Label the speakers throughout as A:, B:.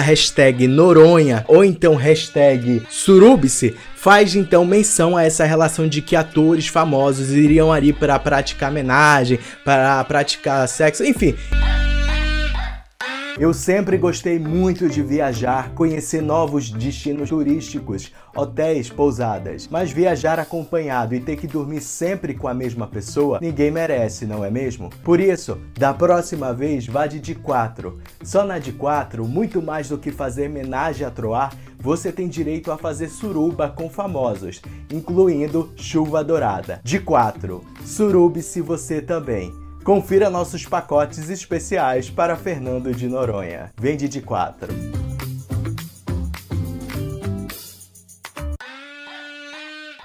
A: a hashtag Noronha ou então hashtag Surubice faz então menção a essa relação de que atores famosos iriam ali para praticar homenagem, para praticar sexo, enfim. Eu sempre gostei muito de viajar, conhecer novos destinos turísticos, hotéis, pousadas. Mas viajar acompanhado e ter que dormir sempre com a mesma pessoa, ninguém merece, não é mesmo? Por isso, da próxima vez, vá de de 4. Só na de 4, muito mais do que fazer homenagem a Troar, você tem direito a fazer suruba com famosos, incluindo Chuva Dourada. De 4, surube-se você também. Confira nossos pacotes especiais para Fernando de Noronha. Vende de 4.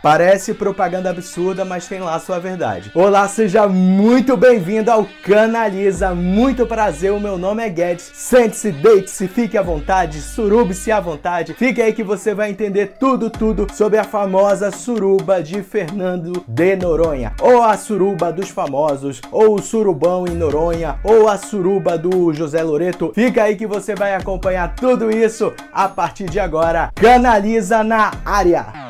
A: Parece propaganda absurda, mas tem lá sua verdade. Olá, seja muito bem-vindo ao Canaliza. Muito prazer, o meu nome é Guedes. Sente-se, deite-se, fique à vontade, surube-se à vontade. Fique aí que você vai entender tudo, tudo sobre a famosa suruba de Fernando de Noronha. Ou a suruba dos famosos, ou o surubão em Noronha, ou a suruba do José Loreto. Fica aí que você vai acompanhar tudo isso a partir de agora. Canaliza na área.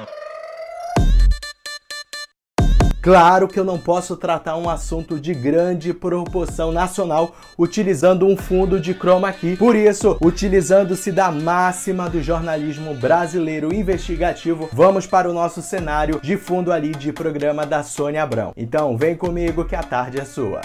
A: Claro que eu não posso tratar um assunto de grande proporção nacional utilizando um fundo de chroma key. Por isso, utilizando-se da máxima do jornalismo brasileiro investigativo, vamos para o nosso cenário de fundo ali de programa da Sônia Abrão. Então, vem comigo que a tarde é sua.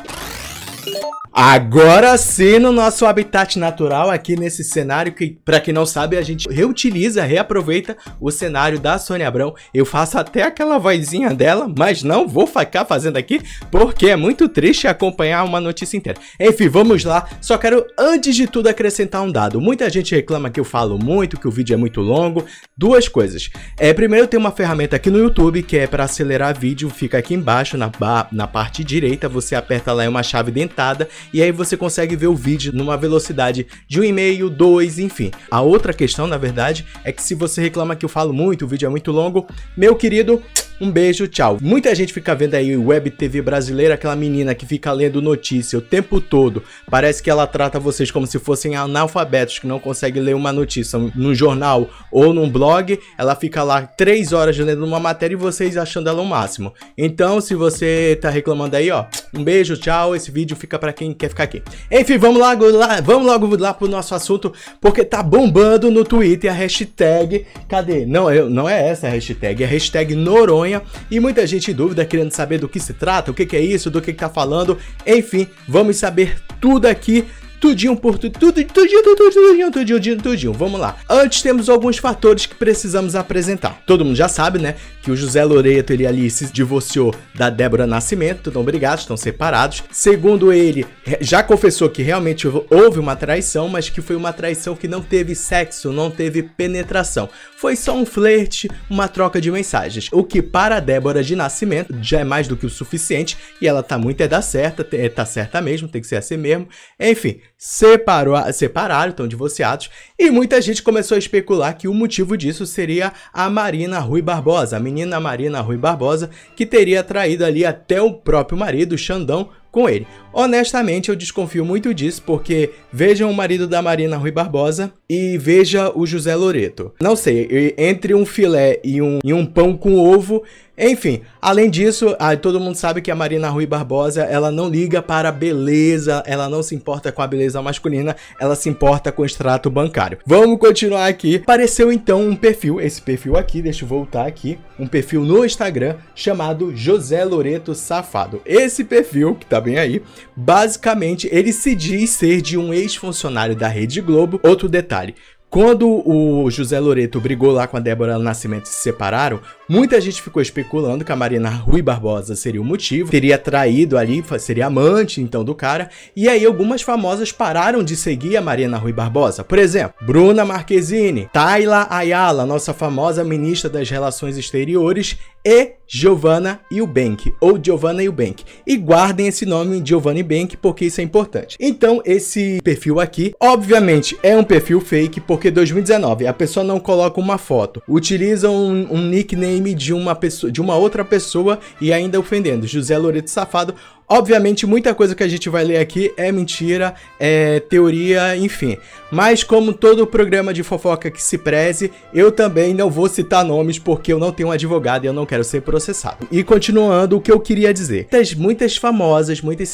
A: Agora sim, no nosso habitat natural, aqui nesse cenário que, para quem não sabe, a gente reutiliza, reaproveita o cenário da Sônia Abrão. Eu faço até aquela vozinha dela, mas não vou ficar fazendo aqui, porque é muito triste acompanhar uma notícia inteira. Enfim, vamos lá. Só quero, antes de tudo, acrescentar um dado. Muita gente reclama que eu falo muito, que o vídeo é muito longo. Duas coisas. É, primeiro, tem uma ferramenta aqui no YouTube que é para acelerar vídeo, fica aqui embaixo, na, na parte direita, você aperta lá, é uma chave dentada e aí você consegue ver o vídeo numa velocidade de 1,5, 2, enfim. A outra questão, na verdade, é que se você reclama que eu falo muito, o vídeo é muito longo, meu querido, um beijo, tchau. Muita gente fica vendo aí web TV brasileira, aquela menina que fica lendo notícia o tempo todo. Parece que ela trata vocês como se fossem analfabetos que não conseguem ler uma notícia no jornal ou num blog. Ela fica lá três horas lendo uma matéria e vocês achando ela o máximo. Então, se você tá reclamando aí, ó, um beijo, tchau. Esse vídeo fica para quem quer ficar aqui. Enfim, vamos logo lá, vamos logo lá pro nosso assunto, porque tá bombando no Twitter a hashtag. Cadê? Não, eu, não é essa a hashtag, é a hashtag Noronha e muita gente em dúvida querendo saber do que se trata, o que, que é isso, do que, que tá falando. Enfim, vamos saber tudo aqui tudinho por tudo, tudinho, tudinho, tudinho, tudinho, tudinho. Vamos lá. Antes temos alguns fatores que precisamos apresentar. Todo mundo já sabe, né, que o José Loreto ele ali se divorciou da Débora Nascimento, estão brigados, estão separados. Segundo ele, já confessou que realmente houve uma traição, mas que foi uma traição que não teve sexo, não teve penetração. Foi só um flerte, uma troca de mensagens. O que para a Débora de Nascimento já é mais do que o suficiente e ela tá muito é da certa, é, tá certa mesmo, tem que ser assim mesmo. Enfim, separou, separaram, estão divorciados, e muita gente começou a especular que o motivo disso seria a Marina Rui Barbosa, a menina Marina Rui Barbosa, que teria traído ali até o próprio marido, Xandão, com ele. Honestamente, eu desconfio muito disso, porque vejam o marido da Marina Rui Barbosa e veja o José Loreto. Não sei, entre um filé e um, e um pão com ovo, enfim, além disso, ah, todo mundo sabe que a Marina Rui Barbosa, ela não liga para a beleza, ela não se importa com a beleza masculina, ela se importa com o extrato bancário. Vamos continuar aqui. Apareceu então um perfil, esse perfil aqui, deixa eu voltar aqui, um perfil no Instagram chamado José Loreto Safado. Esse perfil, que tá bem aí, basicamente ele se diz ser de um ex-funcionário da Rede Globo. Outro detalhe, quando o José Loreto brigou lá com a Débora Nascimento e se separaram, muita gente ficou especulando que a Marina Rui Barbosa seria o motivo, teria traído ali, seria amante então do cara, e aí algumas famosas pararam de seguir a Marina Rui Barbosa. Por exemplo, Bruna Marquezine, Tayla Ayala, nossa famosa ministra das Relações Exteriores, e Giovanna Eubank, ou Giovanna Eubank. E guardem esse nome Giovanna Eubank porque isso é importante. Então, esse perfil aqui, obviamente, é um perfil fake porque 2019 a pessoa não coloca uma foto, utiliza um, um nickname de uma pessoa, de uma outra pessoa e ainda ofendendo José Loreto Safado. Obviamente, muita coisa que a gente vai ler aqui é mentira, é teoria, enfim. Mas como todo programa de fofoca que se preze, eu também não vou citar nomes porque eu não tenho um advogado e eu não quero ser processado. E continuando o que eu queria dizer. Muitas, muitas famosas, muitas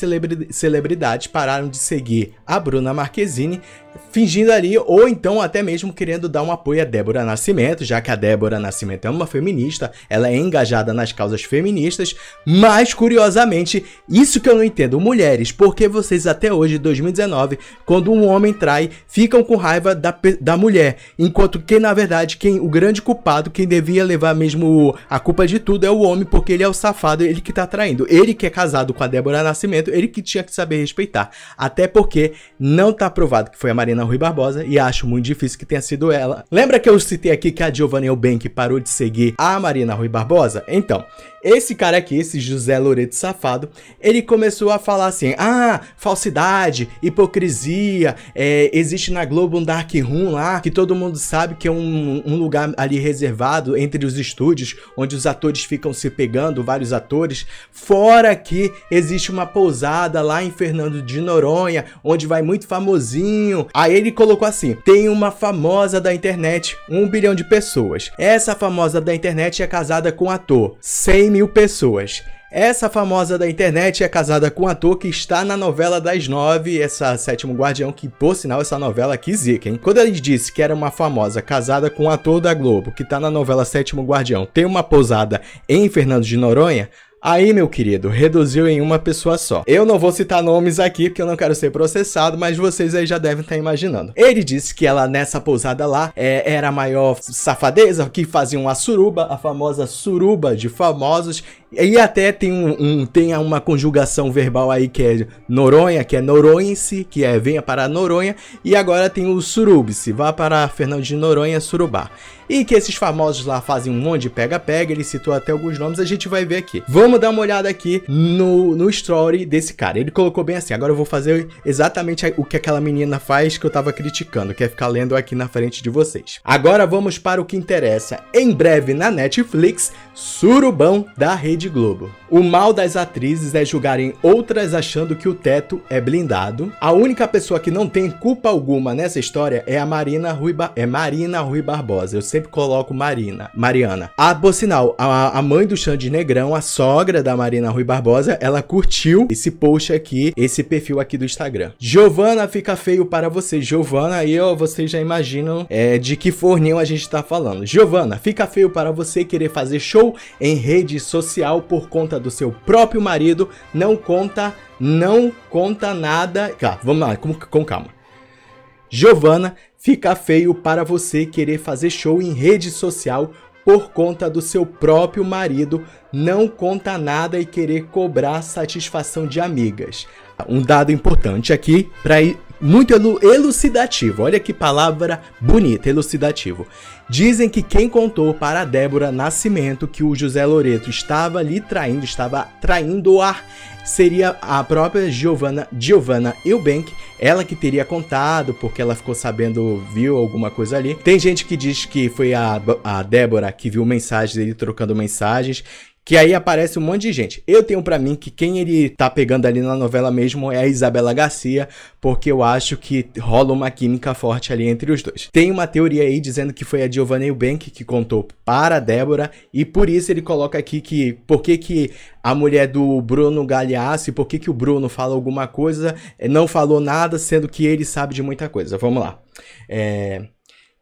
A: celebridades pararam de seguir a Bruna Marquezine fingindo ali, ou então até mesmo querendo dar um apoio a Débora Nascimento, já que a Débora Nascimento é uma feminista, ela é engajada nas causas feministas, mas curiosamente, isso que eu não entendo, mulheres, por que vocês até hoje, 2019, quando um homem trai, ficam com raiva da, da mulher, enquanto que na verdade quem o grande culpado, quem devia levar mesmo a culpa de tudo é o homem, porque ele é o safado, ele que tá traindo, ele que é casado com a Débora Nascimento, ele que tinha que saber respeitar, até porque não tá provado que foi a Marina Rui Barbosa e acho muito difícil que tenha sido ela. Lembra que eu citei aqui que a Giovanna Eubank parou de seguir a Marina Rui Barbosa? Então, esse cara aqui, esse José Loreto safado, ele começou a falar assim: ah, falsidade, hipocrisia, é, existe na Globo um Dark Room lá, que todo mundo sabe que é um, um lugar ali reservado entre os estúdios, onde os atores ficam se pegando, vários atores. Fora que existe uma pousada lá em Fernando de Noronha, onde vai muito famosinho. Aí ele colocou assim: tem uma famosa da internet, um bilhão de pessoas. Essa famosa da internet é casada com um ator, 100 mil pessoas. Essa famosa da internet é casada com um ator que está na novela das nove, essa Sétimo Guardião, que por sinal essa novela aqui zica, hein? Quando ele disse que era uma famosa casada com um ator da Globo, que está na novela Sétimo Guardião, tem uma pousada em Fernando de Noronha, Aí, meu querido, reduziu em uma pessoa só. Eu não vou citar nomes aqui porque eu não quero ser processado, mas vocês aí já devem estar imaginando. Ele disse que ela nessa pousada lá é, era a maior safadeza, que fazia uma suruba, a famosa suruba de famosos, e até tem, um, um, tem uma conjugação verbal aí que é Noronha, que é Noronhense, que é venha para Noronha, e agora tem o Surubse, vá para Fernando de Noronha, Surubá. E que esses famosos lá fazem um monte de pega-pega, ele citou até alguns nomes, a gente vai ver aqui. Vamos dar uma olhada aqui no, no story desse cara. Ele colocou bem assim, agora eu vou fazer exatamente o que aquela menina faz que eu tava criticando, que é ficar lendo aqui na frente de vocês. Agora vamos para o que interessa. Em breve na Netflix, Surubão da Rede Globo. O mal das atrizes é julgarem outras achando que o teto é blindado. A única pessoa que não tem culpa alguma nessa história é a Marina Rui, ba é Marina Rui Barbosa. Eu sempre coloco Marina, Mariana. A, por sinal, a, a mãe do Xande Negrão, a sogra da Marina Rui Barbosa, ela curtiu esse post aqui, esse perfil aqui do Instagram. Giovana fica feio para você. Giovana, aí ó, vocês já imaginam é, de que forninho a gente tá falando. Giovana, fica feio para você querer fazer show em rede social por conta do seu próprio marido, não conta, não conta nada. Tá, vamos lá, com, com calma. Giovana, fica feio para você querer fazer show em rede social por conta do seu próprio marido, não conta nada e querer cobrar satisfação de amigas. Um dado importante aqui para muito elucidativo. Olha que palavra bonita, elucidativo. Dizem que quem contou para Débora Nascimento que o José Loreto estava lhe traindo, estava traindo o ar, seria a própria Giovanna, Giovanna Eubank, ela que teria contado, porque ela ficou sabendo, viu alguma coisa ali. Tem gente que diz que foi a, a Débora que viu mensagens dele trocando mensagens, que aí aparece um monte de gente. Eu tenho para mim que quem ele tá pegando ali na novela mesmo é a Isabela Garcia, porque eu acho que rola uma química forte ali entre os dois. Tem uma teoria aí dizendo que foi a Giovanna Eubank que contou para a Débora, e por isso ele coloca aqui que por que, que a mulher do Bruno Galeassi, por que, que o Bruno fala alguma coisa, não falou nada, sendo que ele sabe de muita coisa. Vamos lá. É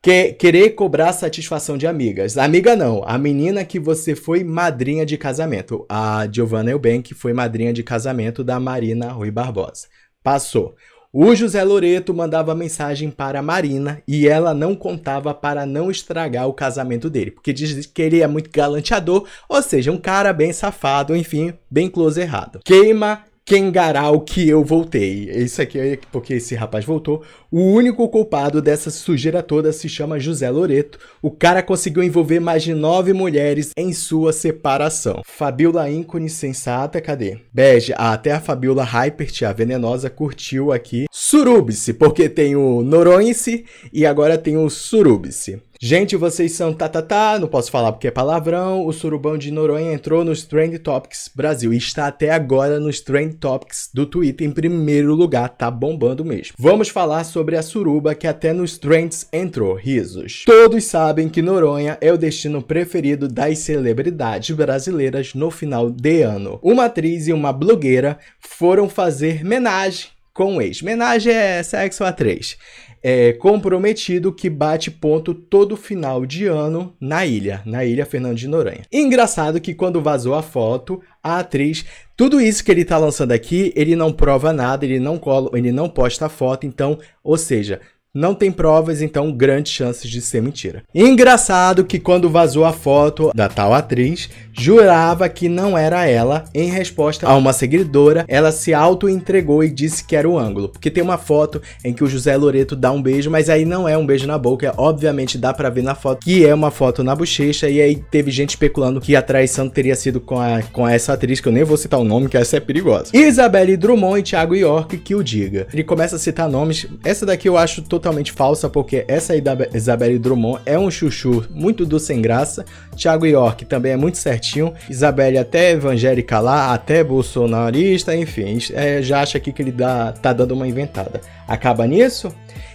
A: que, querer cobrar satisfação de amigas. Amiga não, a menina que você foi madrinha de casamento. A Giovanna Eubank foi madrinha de casamento da Marina Rui Barbosa. Passou. O José Loreto mandava mensagem para a Marina e ela não contava para não estragar o casamento dele, porque diz que ele é muito galanteador, ou seja, um cara bem safado, enfim, bem close errado. Queima quem gará o que eu voltei. Isso aqui é porque esse rapaz voltou. O único culpado dessa sujeira toda se chama José Loreto. O cara conseguiu envolver mais de nove mulheres em sua separação. Fabiola ícone sensata, cadê? Bege, até a Fabiola Hypert, a venenosa, curtiu aqui. Surubice, porque tem o Noronhice e agora tem o Surubice. Gente, vocês são tatatá, tá, tá, não posso falar porque é palavrão. O surubão de Noronha entrou nos Trend Topics Brasil e está até agora nos Trend Topics do Twitter em primeiro lugar, tá bombando mesmo. Vamos falar sobre a suruba que até nos Trends entrou, risos. Todos sabem que Noronha é o destino preferido das celebridades brasileiras no final de ano. Uma atriz e uma blogueira foram fazer menagem com o ex. Menagem é sexo a três é, comprometido que bate ponto todo final de ano na ilha, na ilha Fernando de Noronha. Engraçado que quando vazou a foto, a atriz, tudo isso que ele tá lançando aqui, ele não prova nada, ele não cola, ele não posta foto, então, ou seja, não tem provas, então grandes chances de ser mentira. Engraçado que quando vazou a foto da tal atriz, jurava que não era ela. Em resposta a uma seguidora, ela se auto-entregou e disse que era o ângulo. Porque tem uma foto em que o José Loreto dá um beijo, mas aí não é um beijo na boca, obviamente dá para ver na foto que é uma foto na bochecha. E aí teve gente especulando que a traição teria sido com, a, com essa atriz, que eu nem vou citar o nome, que essa é perigosa. Isabelle Drummond e Thiago York que o diga. Ele começa a citar nomes. Essa daqui eu acho totalmente totalmente falsa, porque essa Isabelle Drummond é um chuchu muito do sem graça. Thiago York também é muito certinho. Isabelle até evangélica lá, até bolsonarista, enfim, é, já acha aqui que ele dá, tá dando uma inventada. Acaba nisso?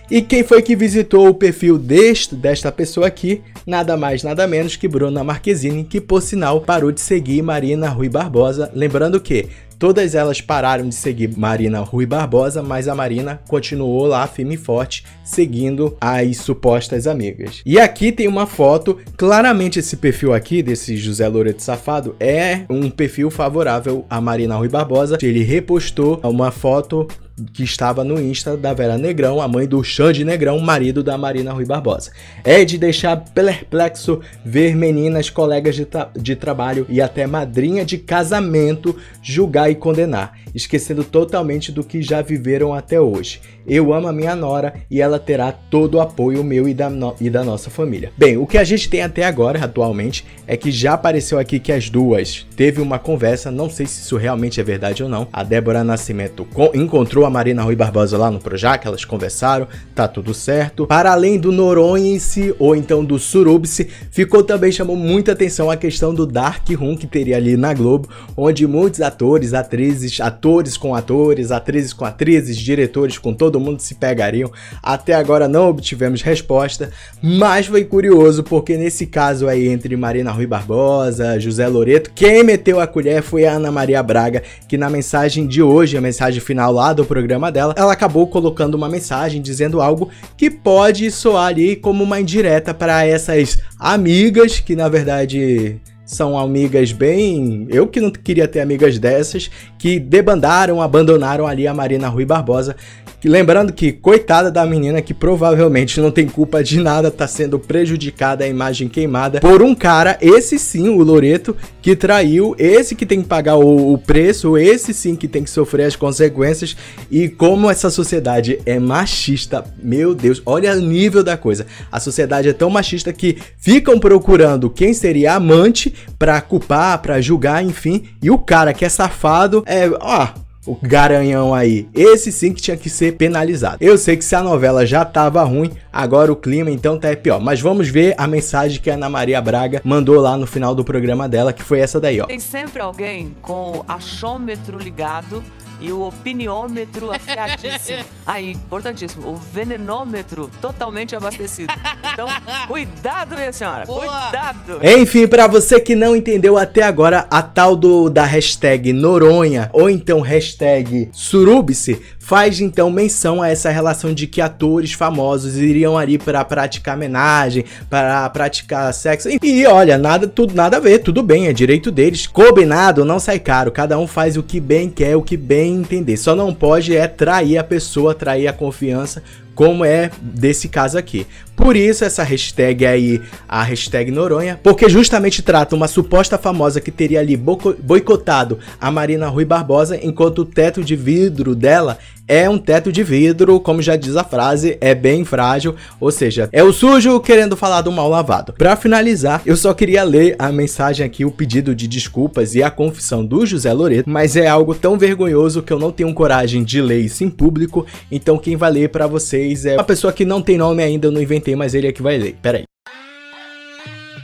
A: E quem foi que visitou o perfil deste, desta pessoa aqui? Nada mais, nada menos que Bruna Marquezine, que por sinal parou de seguir Marina Rui Barbosa. Lembrando que Todas elas pararam de seguir Marina Rui Barbosa, mas a Marina continuou lá firme e forte, seguindo as supostas amigas. E aqui tem uma foto, claramente esse perfil aqui, desse José Loreto Safado, é um perfil favorável a Marina Rui Barbosa. Ele repostou uma foto que estava no Insta da Vera Negrão, a mãe do Xande Negrão, marido da Marina Rui Barbosa. É de deixar perplexo ver meninas, colegas de, tra de trabalho e até madrinha de casamento julgar e condenar, esquecendo totalmente do que já viveram até hoje. Eu amo a minha nora e ela terá todo o apoio meu e da, e da nossa família. Bem, o que a gente tem até agora, atualmente, é que já apareceu aqui que as duas teve uma conversa, não sei se isso realmente é verdade ou não. A Débora Nascimento encontrou a Marina Rui Barbosa lá no Projac, elas conversaram, tá tudo certo. Para além do Noronhense ou então do Surubse, ficou também chamou muita atenção a questão do Dark Room que teria ali na Globo, onde muitos atores, atrizes, atores com atores, atrizes com atrizes, diretores com todo mundo se pegariam. Até agora não obtivemos resposta, mas foi curioso porque nesse caso aí entre Marina Rui Barbosa, José Loreto, quem meteu a colher foi a Ana Maria Braga, que na mensagem de hoje, a mensagem final lá do programa dela, ela acabou colocando uma mensagem dizendo algo que pode soar ali como uma indireta para essas amigas que na verdade são amigas bem. Eu que não queria ter amigas dessas, que debandaram, abandonaram ali a Marina Rui Barbosa, Lembrando que, coitada da menina que provavelmente não tem culpa de nada, tá sendo prejudicada, a imagem queimada por um cara, esse sim, o Loreto, que traiu, esse que tem que pagar o, o preço, esse sim que tem que sofrer as consequências. E como essa sociedade é machista, meu Deus, olha o nível da coisa. A sociedade é tão machista que ficam procurando quem seria amante para culpar, para julgar, enfim. E o cara que é safado é, ó, o garanhão aí. Esse sim que tinha que ser penalizado. Eu sei que se a novela já tava ruim, agora o clima então tá pior. Mas vamos ver a mensagem que a Ana Maria Braga mandou lá no final do programa dela, que foi essa daí, ó.
B: Tem sempre alguém com o achômetro ligado e o opiniômetro afiadíssimo. Aí, importantíssimo, o venenômetro totalmente abastecido. Então, cuidado, minha senhora, Boa. cuidado.
A: Enfim, para você que não entendeu até agora a tal do da hashtag Noronha ou então hashtag Surubse, faz então menção a essa relação de que atores famosos iriam ali para praticar homenagem, para praticar sexo. E olha, nada, tudo nada a ver, tudo bem, é direito deles. Combinado, não sai caro, cada um faz o que bem quer, o que bem entender. Só não pode é trair a pessoa, trair a confiança, como é desse caso aqui. Por isso essa hashtag aí, a hashtag Noronha, porque justamente trata uma suposta famosa que teria ali boicotado a Marina Rui Barbosa, enquanto o teto de vidro dela é um teto de vidro, como já diz a frase, é bem frágil, ou seja, é o sujo querendo falar do mal lavado. Para finalizar, eu só queria ler a mensagem aqui, o pedido de desculpas e a confissão do José Loreto, mas é algo tão vergonhoso que eu não tenho coragem de ler isso em público, então quem vai ler para vocês é uma pessoa que não tem nome ainda, eu não inventei, mas ele é que vai ler. Pera aí.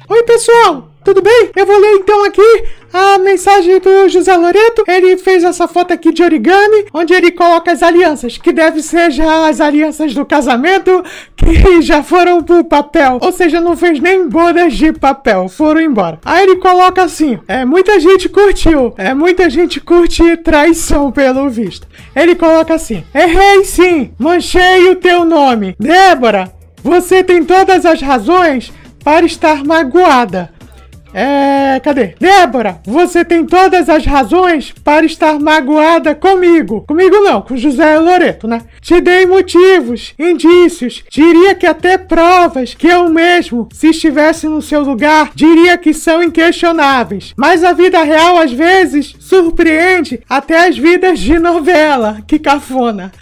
C: Oi, pessoal! Tudo bem? Eu vou ler então aqui a mensagem do José Loreto. Ele fez essa foto aqui de origami, onde ele coloca as alianças, que deve ser já as alianças do casamento, que já foram pro papel. Ou seja, não fez nem bodas de papel, foram embora. Aí ele coloca assim: é, muita gente curtiu, é, muita gente curte traição, pelo visto. Ele coloca assim: errei sim, manchei o teu nome. Débora, você tem todas as razões para estar magoada. É, cadê? Débora, você tem todas as razões para estar magoada comigo. Comigo não, com José Loreto, né? Te dei motivos, indícios, diria que até provas que eu mesmo, se estivesse no seu lugar, diria que são inquestionáveis. Mas a vida real às vezes surpreende até as vidas de novela. Que cafona.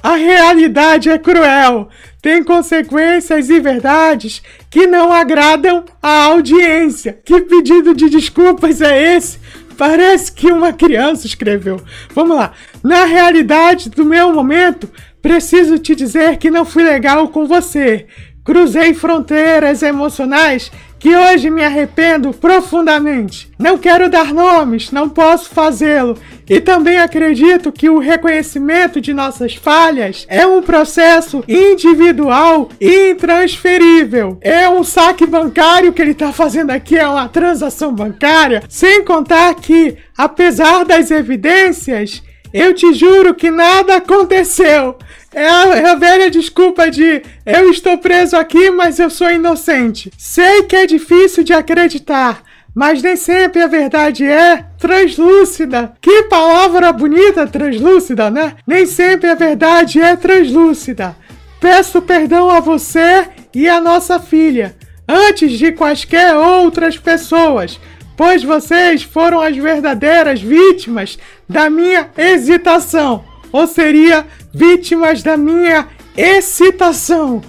C: A realidade é cruel tem consequências e verdades que não agradam a audiência. Que pedido de desculpas é esse? Parece que uma criança escreveu. Vamos lá. Na realidade do meu momento, preciso te dizer que não fui legal com você. Cruzei fronteiras emocionais que hoje me arrependo profundamente. Não quero dar nomes, não posso fazê-lo. E também acredito que o reconhecimento de nossas falhas é um processo individual e intransferível. É um saque bancário que ele está fazendo aqui, é uma transação bancária, sem contar que, apesar das evidências, eu te juro que nada aconteceu. É a, é a, velha desculpa de eu estou preso aqui, mas eu sou inocente. Sei que é difícil de acreditar, mas nem sempre a verdade é translúcida. Que palavra bonita, translúcida, né? Nem sempre a verdade é translúcida. Peço perdão a você e a nossa filha, antes de quaisquer outras pessoas, pois vocês foram as verdadeiras vítimas da minha hesitação ou seria vítimas da minha excitação.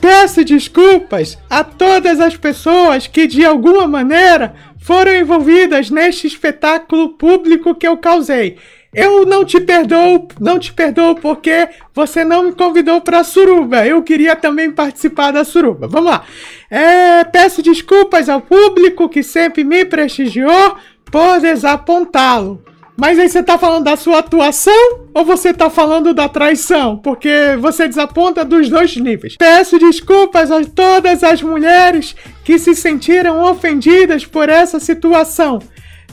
C: Peço desculpas a todas as pessoas que de alguma maneira foram envolvidas neste espetáculo público que eu causei. Eu não te perdoo, não te perdoo porque você não me convidou para suruba. Eu queria também participar da suruba. Vamos lá. É, peço desculpas ao público que sempre me prestigiou por desapontá-lo. Mas aí você tá falando da sua atuação ou você tá falando da traição? Porque você desaponta dos dois níveis. Peço desculpas a todas as mulheres que se sentiram ofendidas por essa situação.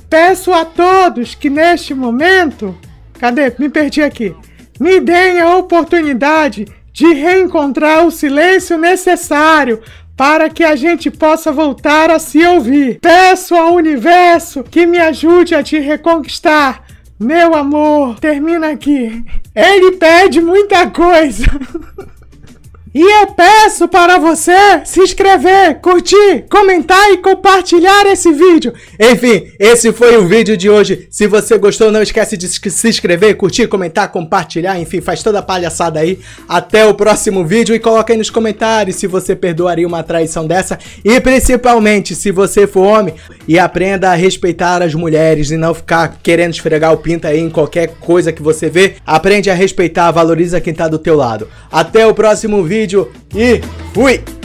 C: Peço a todos que neste momento. Cadê? Me perdi aqui. Me deem a oportunidade de reencontrar o silêncio necessário para que a gente possa voltar a se ouvir. Peço ao universo que me ajude a te reconquistar. Meu amor, termina aqui. Ele pede muita coisa. E eu peço para você se inscrever, curtir, comentar e compartilhar esse vídeo.
A: Enfim, esse foi o vídeo de hoje. Se você gostou, não esquece de se inscrever, curtir, comentar, compartilhar. Enfim, faz toda a palhaçada aí. Até o próximo vídeo e coloca aí nos comentários se você perdoaria uma traição dessa. E principalmente, se você for homem, e aprenda a respeitar as mulheres e não ficar querendo esfregar o pinto aí em qualquer coisa que você vê. Aprende a respeitar, valoriza quem tá do teu lado. Até o próximo vídeo vídeo e fui!